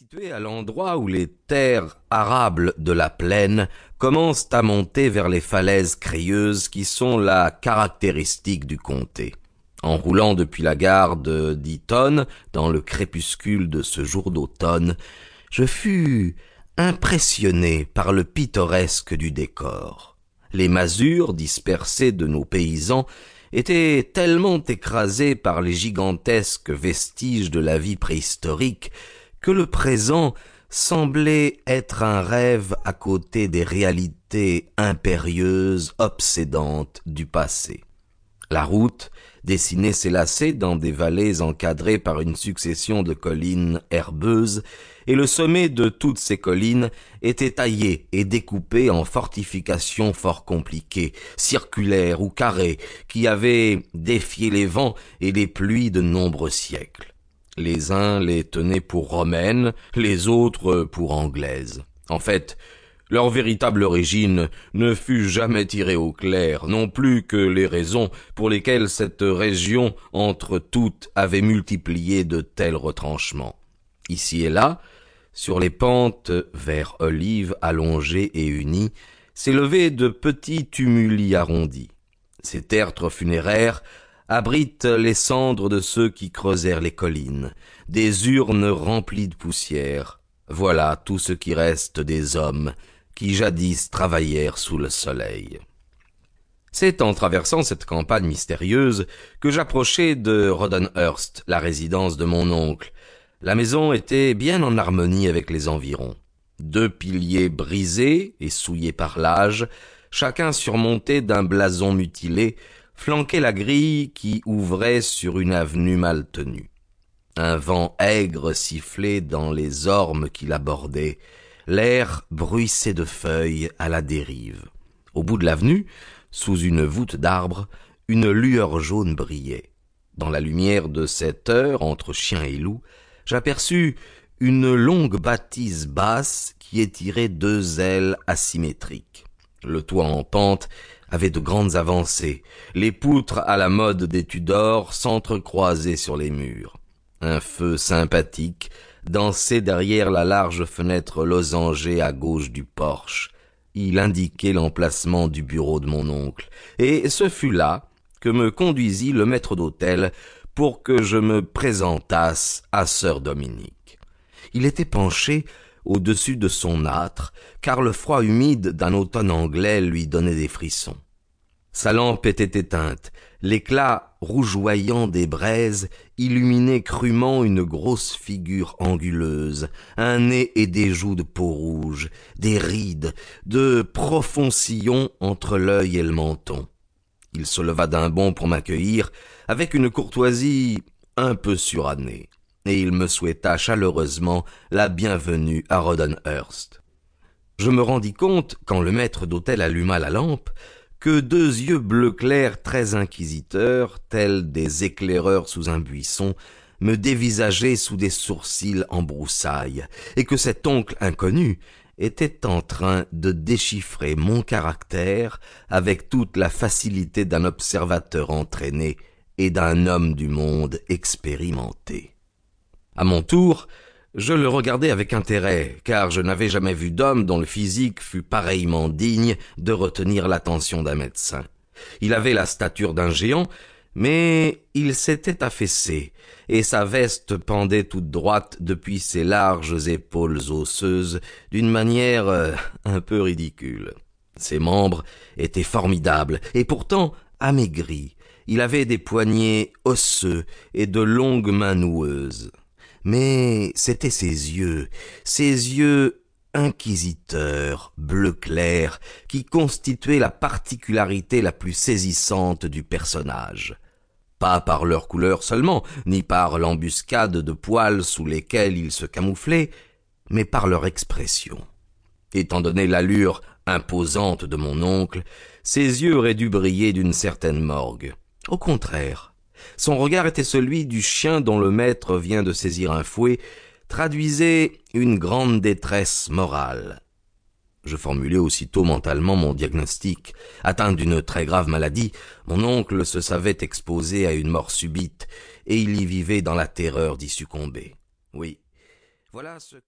situé à l'endroit où les terres arables de la plaine commencent à monter vers les falaises crayeuses qui sont la caractéristique du comté. En roulant depuis la gare de dans le crépuscule de ce jour d'automne, je fus impressionné par le pittoresque du décor. Les masures dispersées de nos paysans étaient tellement écrasées par les gigantesques vestiges de la vie préhistorique que le présent semblait être un rêve à côté des réalités impérieuses, obsédantes du passé. La route dessinait ses lacets dans des vallées encadrées par une succession de collines herbeuses, et le sommet de toutes ces collines était taillé et découpé en fortifications fort compliquées, circulaires ou carrées, qui avaient défié les vents et les pluies de nombreux siècles. Les uns les tenaient pour romaines, les autres pour anglaises. En fait, leur véritable origine ne fut jamais tirée au clair, non plus que les raisons pour lesquelles cette région entre toutes avait multiplié de tels retranchements. Ici et là, sur les pentes vers olives allongées et unies, s'élevaient de petits tumuli arrondis. Ces tertres funéraires abrite les cendres de ceux qui creusèrent les collines, des urnes remplies de poussière. Voilà tout ce qui reste des hommes qui jadis travaillèrent sous le soleil. C'est en traversant cette campagne mystérieuse que j'approchai de Rodenhurst, la résidence de mon oncle. La maison était bien en harmonie avec les environs. Deux piliers brisés et souillés par l'âge, chacun surmonté d'un blason mutilé, flanquait la grille qui ouvrait sur une avenue mal tenue. Un vent aigre sifflait dans les ormes qui l'abordaient. L'air bruissait de feuilles à la dérive. Au bout de l'avenue, sous une voûte d'arbres, une lueur jaune brillait. Dans la lumière de cette heure, entre chien et loup, j'aperçus une longue bâtisse basse qui étirait deux ailes asymétriques. Le toit en pente avait de grandes avancées. Les poutres à la mode des Tudors s'entrecroisaient sur les murs. Un feu sympathique dansait derrière la large fenêtre losangée à gauche du porche. Il indiquait l'emplacement du bureau de mon oncle, et ce fut là que me conduisit le maître d'hôtel pour que je me présentasse à sœur Dominique. Il était penché au-dessus de son âtre, car le froid humide d'un automne anglais lui donnait des frissons. Sa lampe était éteinte, l'éclat rougeoyant des braises illuminait crûment une grosse figure anguleuse, un nez et des joues de peau rouge, des rides, de profonds sillons entre l'œil et le menton. Il se leva d'un bond pour m'accueillir, avec une courtoisie un peu surannée et il me souhaita chaleureusement la bienvenue à Rodenhurst. Je me rendis compte, quand le maître d'hôtel alluma la lampe, que deux yeux bleu clair très inquisiteurs, tels des éclaireurs sous un buisson, me dévisageaient sous des sourcils en broussailles, et que cet oncle inconnu était en train de déchiffrer mon caractère avec toute la facilité d'un observateur entraîné et d'un homme du monde expérimenté. À mon tour, je le regardai avec intérêt, car je n'avais jamais vu d'homme dont le physique fût pareillement digne de retenir l'attention d'un médecin. Il avait la stature d'un géant, mais il s'était affaissé, et sa veste pendait toute droite depuis ses larges épaules osseuses d'une manière euh, un peu ridicule. Ses membres étaient formidables, et pourtant amaigris. Il avait des poignets osseux et de longues mains noueuses mais c'étaient ses yeux, ses yeux inquisiteurs, bleu clair, qui constituaient la particularité la plus saisissante du personnage. Pas par leur couleur seulement, ni par l'embuscade de poils sous lesquels ils se camouflaient, mais par leur expression. Étant donné l'allure imposante de mon oncle, ses yeux auraient dû briller d'une certaine morgue. Au contraire, son regard était celui du chien dont le maître vient de saisir un fouet, traduisait une grande détresse morale. Je formulai aussitôt mentalement mon diagnostic. Atteint d'une très grave maladie, mon oncle se savait exposé à une mort subite, et il y vivait dans la terreur d'y succomber. Oui. Voilà ce